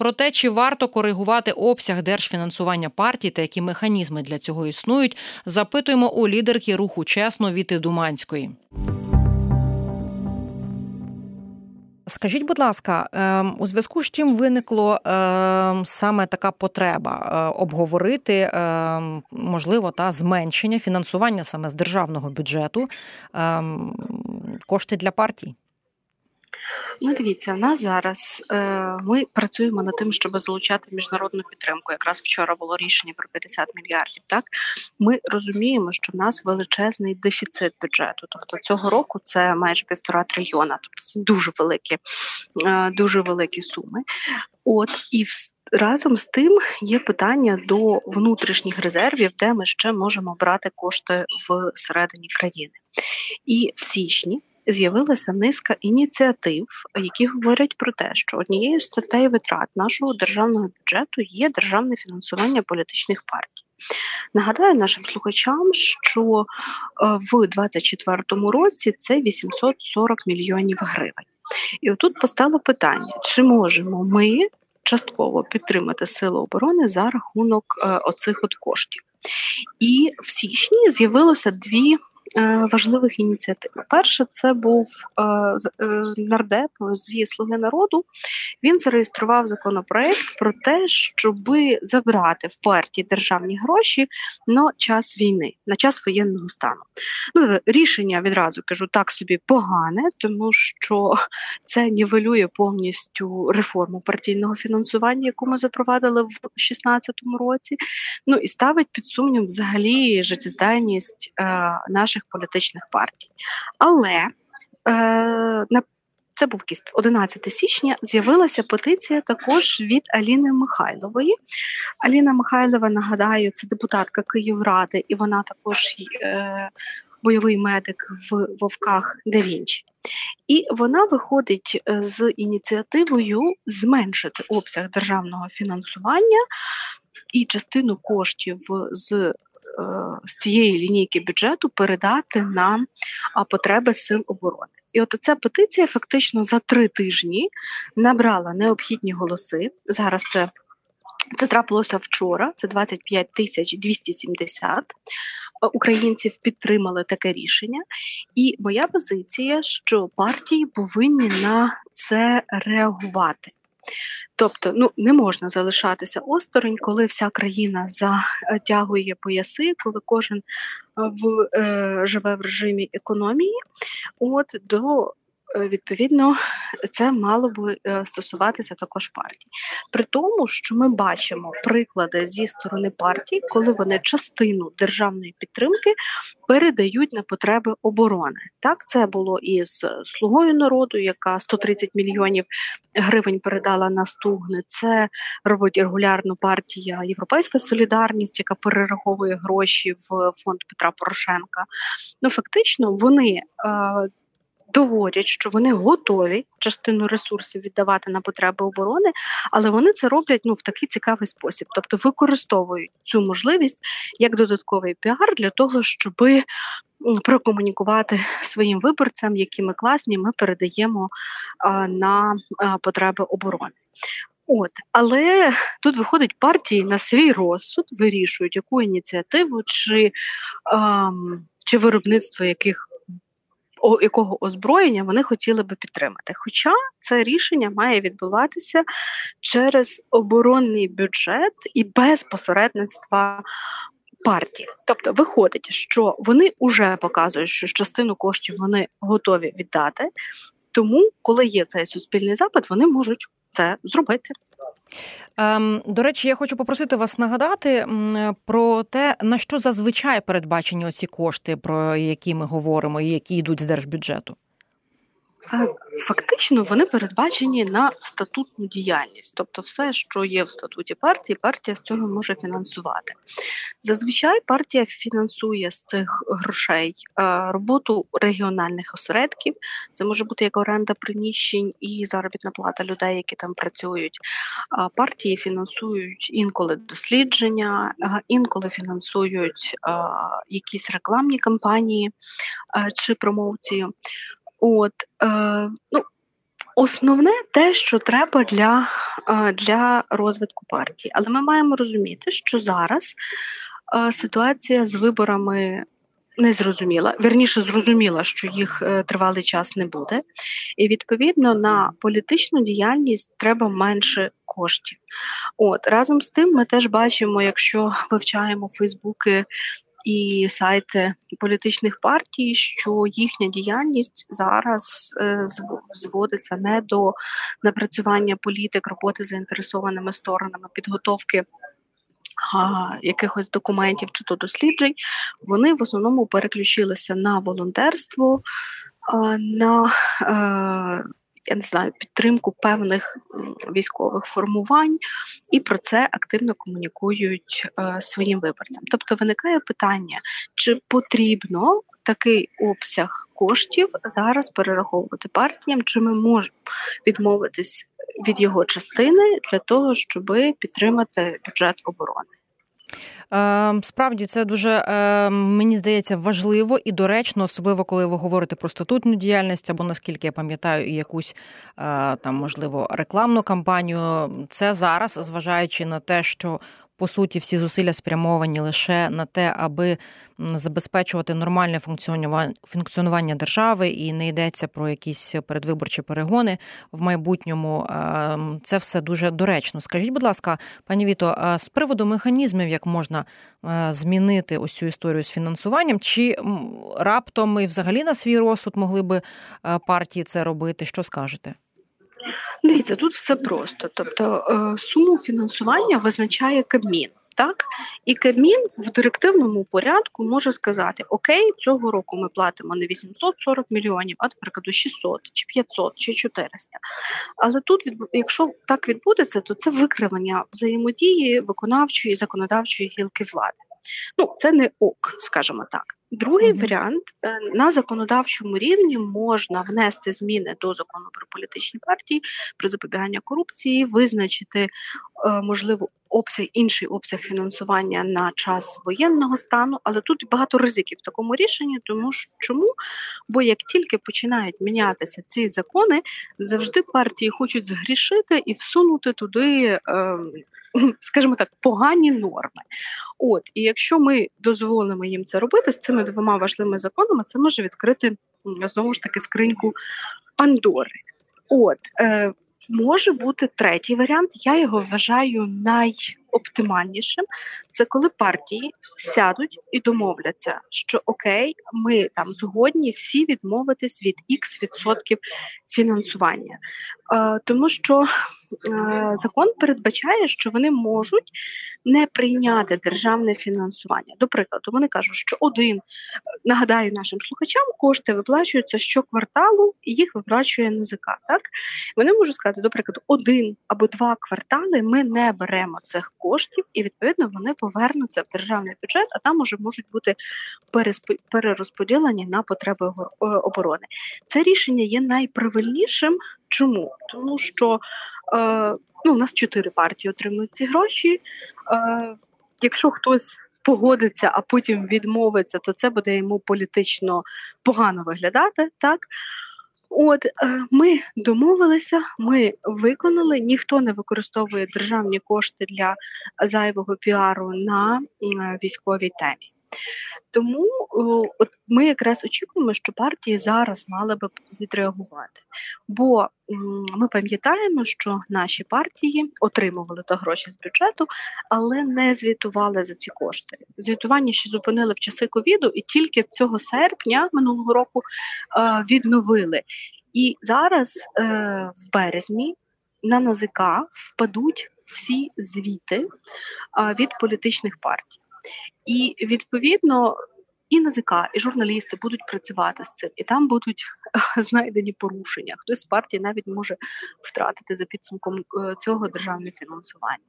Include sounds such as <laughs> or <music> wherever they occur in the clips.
Про те, чи варто коригувати обсяг держфінансування партій та які механізми для цього існують, запитуємо у лідерки руху чесно Віти Думанської. Скажіть, будь ласка, ем, у зв'язку з чим виникло ем, саме така потреба е, обговорити ем, можливо та зменшення фінансування саме з державного бюджету кошти для партій? Ну, дивіться, в нас зараз е, ми працюємо над тим, щоб залучати міжнародну підтримку. Якраз вчора було рішення про 50 мільярдів. Так ми розуміємо, що в нас величезний дефіцит бюджету. Тобто цього року це майже півтора трильйона. Тобто це дуже великі, е, дуже великі суми. От і в Разом з тим є питання до внутрішніх резервів, де ми ще можемо брати кошти всередині країни. І в січні з'явилася низка ініціатив, які говорять про те, що однією з статей витрат нашого державного бюджету є державне фінансування політичних партій. Нагадаю нашим слухачам, що е, в 2024 році це 840 мільйонів гривень. І отут постало питання: чи можемо ми частково підтримати сили оборони за рахунок е, оцих от коштів? І в січні з'явилося дві важливих ініціатив. Перше, це був е, е, нардеп зі слуги народу. Він зареєстрував законопроект про те, щоб забрати в партії державні гроші на час війни, на час воєнного стану. Ну, Рішення відразу кажу так собі погане, тому що це нівелює повністю реформу партійного фінансування, яку ми запровадили в 2016 році. Ну і ставить під сумнів взагалі життєздайність е, наших інших політичних партій. Але е, на це був якийсь 11 січня. З'явилася петиція також від Аліни Михайлової. Аліна Михайлова, нагадаю, це депутатка Київради, і вона також е, бойовий медик в Вовках да Вінчі. І вона виходить е, з ініціативою зменшити обсяг державного фінансування і частину коштів з з цієї лінійки бюджету передати на потреби сил оборони. І от ця петиція фактично за три тижні набрала необхідні голоси. Зараз це це трапилося вчора. Це 25 тисяч 270 українців підтримали таке рішення. І моя позиція, що партії повинні на це реагувати. Тобто, ну не можна залишатися осторонь, коли вся країна затягує пояси, коли кожен е, в е, живе в режимі економії. От до відповідно, це мало би е, стосуватися також партій. При тому, що ми бачимо приклади зі сторони партій, коли вони частину державної підтримки передають на потреби оборони. Так, це було і з слугою народу, яка 130 мільйонів гривень передала на Стугни. Це робить регулярно партія Європейська Солідарність, яка перераховує гроші в фонд Петра Порошенка. Ну фактично вони. Доводять, що вони готові частину ресурсів віддавати на потреби оборони, але вони це роблять ну в такий цікавий спосіб, тобто використовують цю можливість як додатковий піар для того, щоби. Прокомунікувати своїм виборцям, які ми класні, ми передаємо а, на а, потреби оборони. От, але тут виходить партії на свій розсуд, вирішують, яку ініціативу чи, а, чи виробництво яких якого озброєння вони хотіли би підтримати. Хоча це рішення має відбуватися через оборонний бюджет і без посередництва. Партії, тобто виходить, що вони вже показують, що частину коштів вони готові віддати. Тому, коли є цей суспільний запит, вони можуть це зробити. Ем, до речі, я хочу попросити вас нагадати про те, на що зазвичай передбачені оці кошти, про які ми говоримо, і які йдуть з держбюджету. Фактично вони передбачені на статутну діяльність, тобто все, що є в статуті партії, партія з цього може фінансувати. Зазвичай партія фінансує з цих грошей е, роботу регіональних осередків. Це може бути як оренда приміщень і заробітна плата людей, які там працюють. Партії фінансують інколи дослідження, інколи фінансують якісь рекламні кампанії чи промоцію. От, е, ну, Основне те, що треба для для розвитку партії, але ми маємо розуміти, що зараз ситуація з виборами не зрозуміла. Верніше зрозуміла, що їх е, тривалий час не буде, і відповідно на політичну діяльність треба менше коштів. От разом з тим, ми теж бачимо, якщо вивчаємо Фейсбуки. І сайти політичних партій, що їхня діяльність зараз е, зводиться не до напрацювання політик, роботи з заінтересованими сторонами, підготовки якихось документів чи то досліджень, вони в основному переключилися на волонтерство, на е, я не знаю, підтримку певних військових формувань, і про це активно комунікують е, своїм виборцям. Тобто виникає питання, чи потрібно такий обсяг коштів зараз перераховувати партіям, чи ми можемо відмовитись від його частини для того, щоб підтримати бюджет оборони. Ем, справді це дуже ем, мені здається важливо і доречно, особливо коли ви говорите про статутну діяльність, або наскільки я пам'ятаю, і якусь е, там можливо рекламну кампанію. Це зараз, зважаючи на те, що по суті всі зусилля спрямовані лише на те, аби забезпечувати нормальне функціонування держави, і не йдеться про якісь передвиборчі перегони в майбутньому. Це все дуже доречно. Скажіть, будь ласка, пані Віто, з приводу механізмів, як можна е, змінити ось цю історію з фінансуванням, чи раптом і взагалі на свій розсуд могли би е, партії це робити? Що скажете? Дивіться, тут все просто. Тобто е, суму фінансування визначає Кабмін. Так, і Кабмін в директивному порядку може сказати: Окей, цього року ми платимо не 840 мільйонів, а наприклад, 600, чи 500, чи 400. Але тут, якщо так відбудеться, то це викривлення взаємодії виконавчої і законодавчої гілки влади. Ну, це не ок, скажімо так. Другий mm-hmm. варіант е, на законодавчому рівні можна внести зміни до закону про політичні партії про запобігання корупції, визначити можливо обсяг інший обсяг фінансування на час воєнного стану, але тут багато ризиків в такому рішенні, тому що чому? Бо як тільки починають мінятися ці закони, завжди партії хочуть згрішити і всунути туди. Е, скажімо так, погані норми. От, І якщо ми дозволимо їм це робити з цими двома важливими законами, це може відкрити знову ж таки скриньку Пандори. От, е, Може бути третій варіант, я його вважаю найоптимальнішим. Це коли партії сядуть і домовляться, що окей, ми там згодні всі відмовитись від X відсотків фінансування. Е, тому що е, закон передбачає, що вони можуть не прийняти державне фінансування. До прикладу, вони кажуть, що один нагадаю нашим слухачам, кошти виплачуються щокварталу, і їх виплачує НЗК. Так вони можуть сказати, до прикладу, один або два квартали ми не беремо цих коштів, і відповідно вони повернуться в державний бюджет, а там уже можуть бути перерозподілені на потреби оборони. Це рішення є найправильнішим. Чому? Тому що е, ну, у нас чотири партії отримують ці гроші. Е, Якщо хтось погодиться, а потім відмовиться, то це буде йому політично погано виглядати. так? От е, ми домовилися, ми виконали. Ніхто не використовує державні кошти для зайвого піару на військовій темі. Тому от ми якраз очікуємо, що партії зараз мали би відреагувати. Бо ми пам'ятаємо, що наші партії отримували то гроші з бюджету, але не звітували за ці кошти. Звітування ще зупинили в часи ковіду, і тільки цього серпня минулого року відновили. І зараз е, в березні на НАЗК впадуть всі звіти від політичних партій. І відповідно і НАЗК, і журналісти будуть працювати з цим, і там будуть <laughs> знайдені порушення. Хтось з партії навіть може втратити за підсумком е, цього державне фінансування.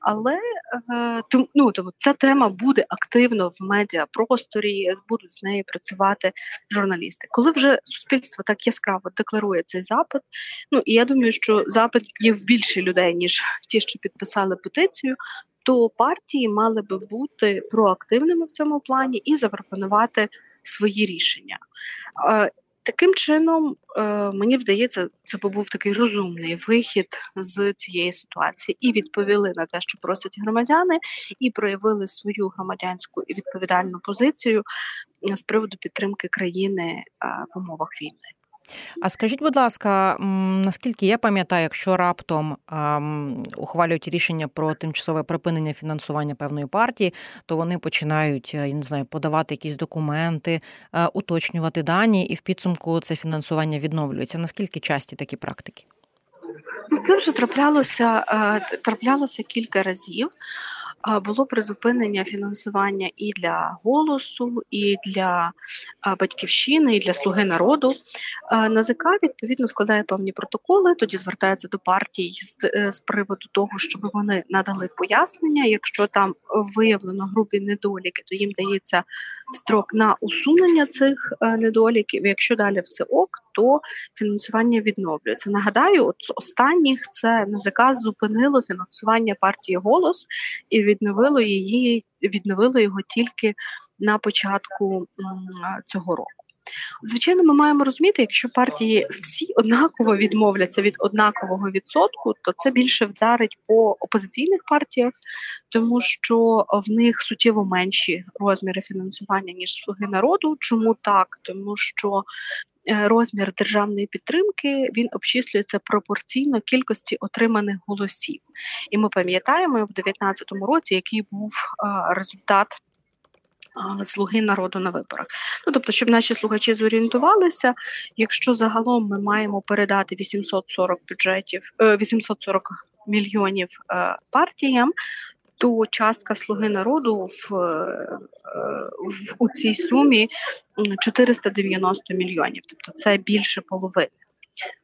Але е, ну, тому ця тема буде активно в медіапросторі, будуть з нею працювати журналісти. Коли вже суспільство так яскраво декларує цей запит, ну і я думаю, що запит є в більше людей ніж ті, що підписали петицію то партії мали би бути проактивними в цьому плані і запропонувати свої рішення. Е, Таким чином, е, мені вдається, це був такий розумний вихід з цієї ситуації, і відповіли на те, що просять громадяни, і проявили свою громадянську і відповідальну позицію з приводу підтримки країни в умовах війни. А скажіть, будь ласка, наскільки я пам'ятаю, якщо раптом ухвалюють рішення про тимчасове припинення фінансування певної партії, то вони починають е, я не знаю, подавати якісь документи, е, уточнювати дані, і в підсумку це фінансування відновлюється. Наскільки часті такі практики? Це вже траплялося е, траплялося кілька разів було призупинення фінансування і для голосу, і для батьківщини, і для слуги народу. НАЗК відповідно складає певні протоколи, тоді звертається до партій з, е, з приводу того, щоб вони надали пояснення. Якщо там виявлено грубі недоліки, то їм дається строк на усунення цих е, недоліків. Якщо далі все ок, то фінансування відновлюється. Нагадаю, от з останніх це НЗК зупинило фінансування партії голос і відновило її, відновило його тільки на початку цього року. Звичайно, ми маємо розуміти, якщо партії всі однаково відмовляться від однакового відсотку, то це більше вдарить по опозиційних партіях, тому що в них суттєво менші розміри фінансування ніж слуги народу. Чому так? Тому що е, розмір державної підтримки він обчислюється пропорційно кількості отриманих голосів, і ми пам'ятаємо в 2019 році, який був результат слуги народу на виборах. Ну тобто, щоб наші слухачі зорієнтувалися, якщо загалом ми маємо передати 840 бюджетів 840 е, мільйонів е, партіям. То частка слуги народу в, е, в у цій сумі 490 мільйонів, тобто це більше половини.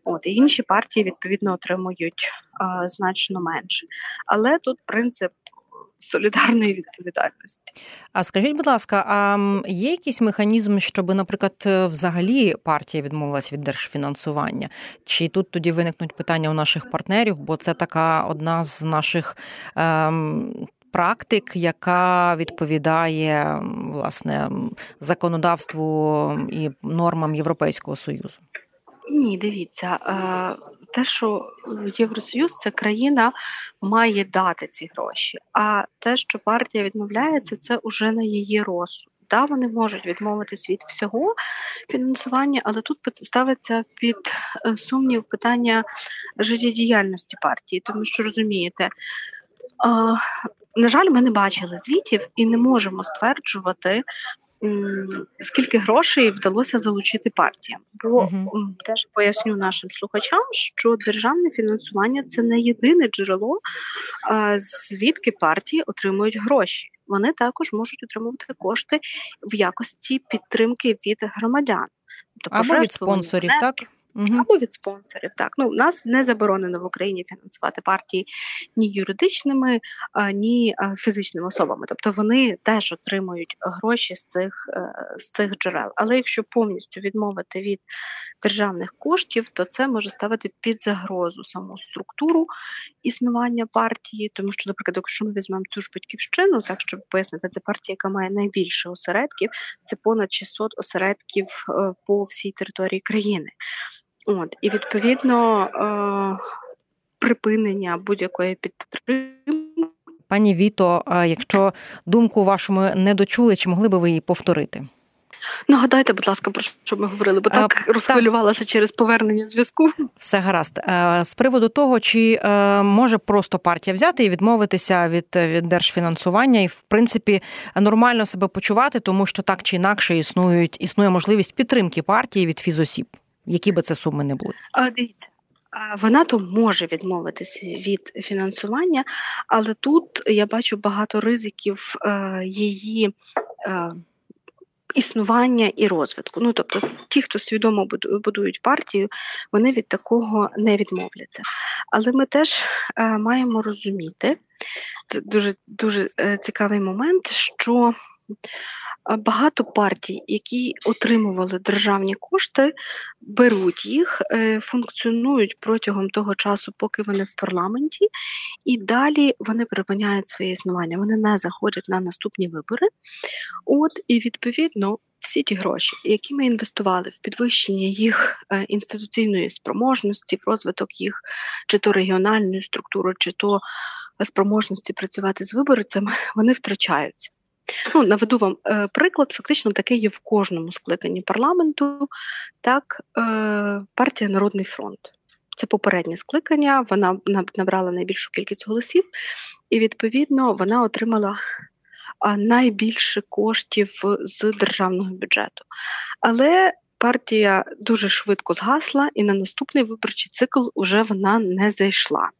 От і інші партії відповідно отримують а, значно менше. Але тут принцип солідарної відповідальності. А скажіть, будь ласка, а є якийсь механізм, щоб, наприклад, взагалі партія відмовилась від держфінансування? Чи тут тоді виникнуть питання у наших партнерів? Бо це така одна з наших. Ем... Практик, яка відповідає власне законодавству і нормам Європейського союзу, ні, дивіться, е, те, що Євросоюз це країна має дати ці гроші. А те, що партія відмовляється, це вже на її розсуд. Да, вони можуть відмовитись від всього фінансування, але тут ставиться під е, сумнів питання життєдіяльності партії, тому що розумієте. На жаль, ми не бачили звітів і не можемо стверджувати, скільки грошей вдалося залучити партіям. Бо uh теж поясню нашим слухачам, що державне фінансування це не єдине джерело, звідки партії отримують гроші. Вони також можуть отримувати кошти в якості підтримки від громадян, тобто або від спонсорів, так угу. або від спонсорів. Так ну нас не заборонено в Україні фінансувати партії ні юридичними, ні фізичними особами. Тобто вони теж отримують гроші з цих е, з цих джерел. Але якщо повністю відмовити від державних коштів, то це може ставити під загрозу саму структуру існування партії, тому що, наприклад, якщо ми візьмемо цю ж батьківщину, так щоб пояснити, це партія, яка має найбільше осередків, це понад 600 осередків е, по всій території країни. От і відповідно е, припинення будь-якої підтримки. Пані Віто, якщо думку вашу ми не дочули, чи могли би ви її повторити? Нагадайте, будь ласка, про що ми говорили, бо так а, розхвилювалася так. через повернення зв'язку. Все гаразд. Е, з приводу того, чи е, може просто партія взяти і відмовитися від від держфінансування, і в принципі нормально себе почувати, тому що так чи інакше існують існує можливість підтримки партії від фізосіб які би це суми не були? А, Дивіться. Вона то може відмовитися від фінансування, але тут я бачу багато ризиків е, її е, існування і розвитку. Ну тобто, ті, хто свідомо будують партію, вони від такого не відмовляться. Але ми теж е, маємо розуміти, це дуже дуже цікавий момент, що Багато партій, які отримували державні кошти, беруть їх, е, функціонують протягом того часу, поки вони в парламенті, і далі вони припиняють своє існування. Вони не заходять на наступні вибори. От і відповідно всі ті гроші, які ми інвестували в підвищення їх е, інституційної спроможності, в розвиток їх чи то регіональної структури, чи то спроможності працювати з виборцями, вони втрачаються. Ну, Наведу вам е, приклад, фактично такий є в кожному скликанні парламенту, так, е, партія Народний фронт. Це попереднє скликання, вона набрала найбільшу кількість голосів, і відповідно вона отримала найбільше коштів з державного бюджету. Але партія дуже швидко згасла, і на наступний виборчий цикл вже вона не зайшла.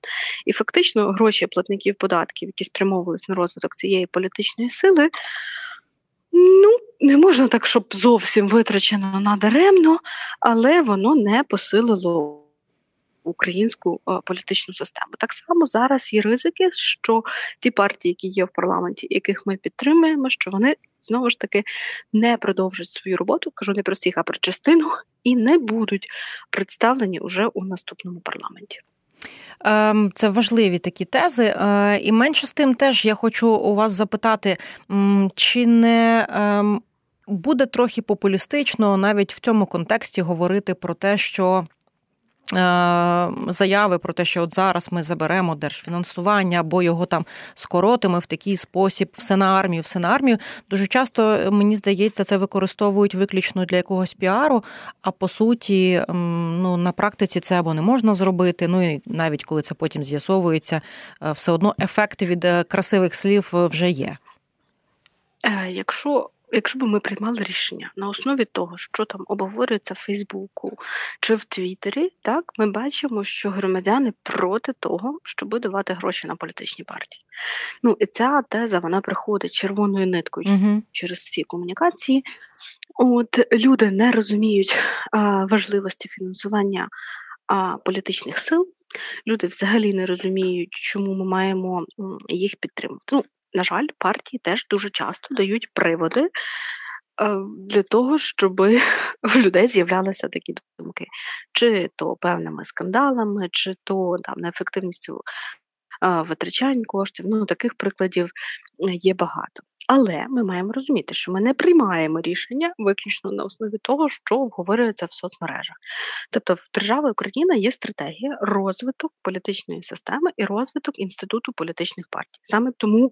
І фактично гроші платників податків, які спрямовувалися на розвиток цієї політичної сили. Ну, не можна так, щоб зовсім витрачено надаремно, але воно не посилило українську е, політичну систему. Так само зараз є ризики, що ті партії, які є в парламенті, яких ми підтримуємо, що вони знову ж таки не продовжать свою роботу, кажу не про всіх, а про частину, і не будуть представлені уже у наступному парламенті. Ем, це важливі такі тези, е, і менше з тим, теж я хочу у вас запитати, чи не ем, буде трохи популістично навіть в цьому контексті говорити про те, що заяви про те, що от зараз ми заберемо держфінансування або його там скоротимо в такий спосіб, все на армію, все на армію. Дуже часто мені здається, це використовують виключно для якогось піару. А по суті, ну на практиці це або не можна зробити. Ну і навіть коли це потім з'ясовується, е, все одно ефекти від е, красивих слів вже є. Якщо Якщо б ми приймали рішення на основі того, що там обговорюється в Фейсбуку чи в Твіттері, так ми бачимо, що громадяни проти того, щоб давати гроші на політичні партії. Ну і ця теза вона приходить червоною ниткою uh через всі комунікації. От люди не розуміють а, важливості фінансування а, політичних сил. Люди взагалі не розуміють, чому ми маємо їх підтримувати. Ну, на жаль, партії теж дуже часто дають приводи е, для того, щоб <laughs> в людей з'являлися такі думки, чи то певними скандалами, чи то там неефективністю е, витрачань коштів. Ну, таких прикладів є багато. Але ми маємо розуміти, що ми не приймаємо рішення виключно на основі того, що обговорюється в соцмережах. Тобто, в держави Україна є стратегія розвиток політичної системи і розвиток інституту політичних партій. Саме тому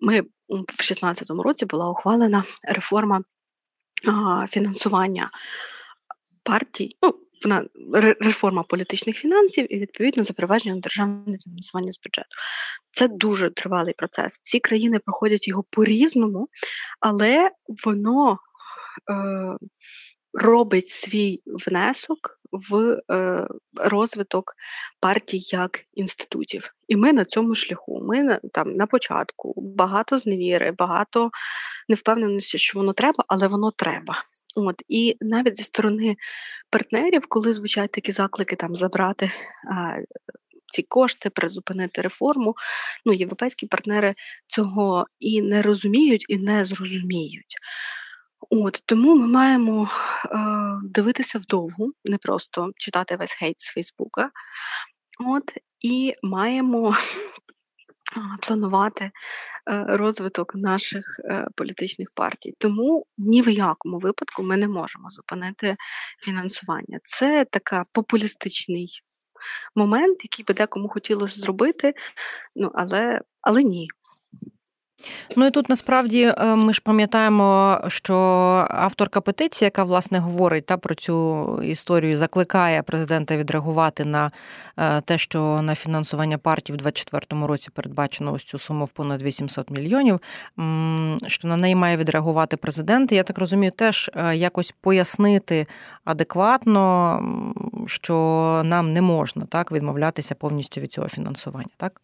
ми в 2016 році була ухвалена реформа а, фінансування партій. ну, реформа політичних фінансів і відповідно запровадження державне фінансування з бюджету. Це дуже тривалий процес. Всі країни проходять його по-різному, але воно е, робить свій внесок в е, розвиток партій як інститутів. І ми на цьому шляху. Ми на, там на початку багато зневіри, багато невпевненості, що воно треба, але воно треба. От і навіть зі сторони партнерів, коли звучать такі заклики там забрати а, ці кошти, призупинити реформу, ну європейські партнери цього і не розуміють, і не зрозуміють. От Тому ми маємо е, дивитися вдовгу, не просто читати весь хейт з Фейсбука. От, І маємо планувати е, розвиток наших е, політичних партій. Тому ні в якому випадку ми не можемо зупинити фінансування. Це така популістичний момент, який би декому хотілося зробити, ну але, але ні. Ну і тут насправді е, ми ж пам'ятаємо, що авторка петиції, яка власне говорить та про цю історію, закликає президента відреагувати на е, те, що на фінансування партій в 2024 році передбачено ось цю суму в понад 800 мільйонів. Що на неї має відреагувати президент. Я так розумію, теж е, якось пояснити адекватно, що нам не можна так відмовлятися повністю від цього фінансування, так.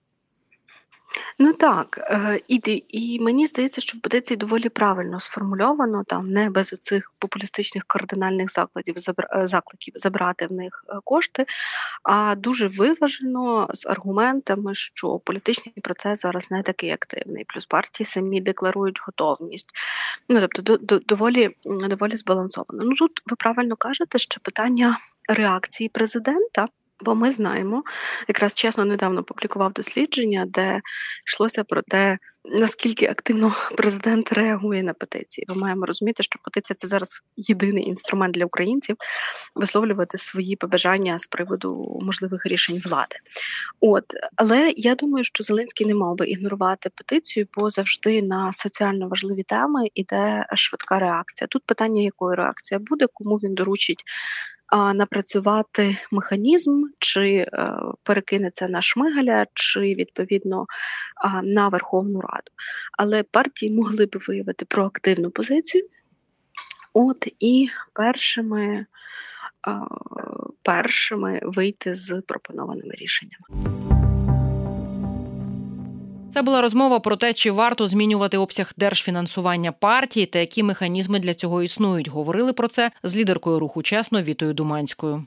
Ну так, е, і і мені здається, що в петиції доволі правильно сформульовано, там не без оцих популістичних кардинальних закладів е, закликів забрати в них е, кошти, а дуже виважено з аргументами, що політичний процес зараз не такий активний, плюс партії самі декларують готовність. Ну тобто, доволі доволі збалансовано. Ну тут ви правильно кажете, що питання реакції президента Бо ми знаємо, якраз чесно недавно публікував дослідження, де йшлося про те, наскільки активно <laughs> президент реагує на петиції. Ми маємо розуміти, що петиція це зараз єдиний інструмент для українців висловлювати свої побажання з приводу можливих рішень влади. От але я думаю, що Зеленський не мав би ігнорувати петицію, бо завжди на соціально важливі теми іде швидка реакція. Тут питання, якої реакція буде, кому він доручить напрацювати механізм, чи е, перекине це на Шмигаля, чи відповідно на Верховну Раду. Але партії могли б виявити проактивну позицію. От і першими, першими вийти з пропонованими рішеннями. Це була розмова про те, чи варто змінювати обсяг держфінансування партії та які механізми для цього існують. Говорили про це з лідеркою руху чесно Вітою Думанською.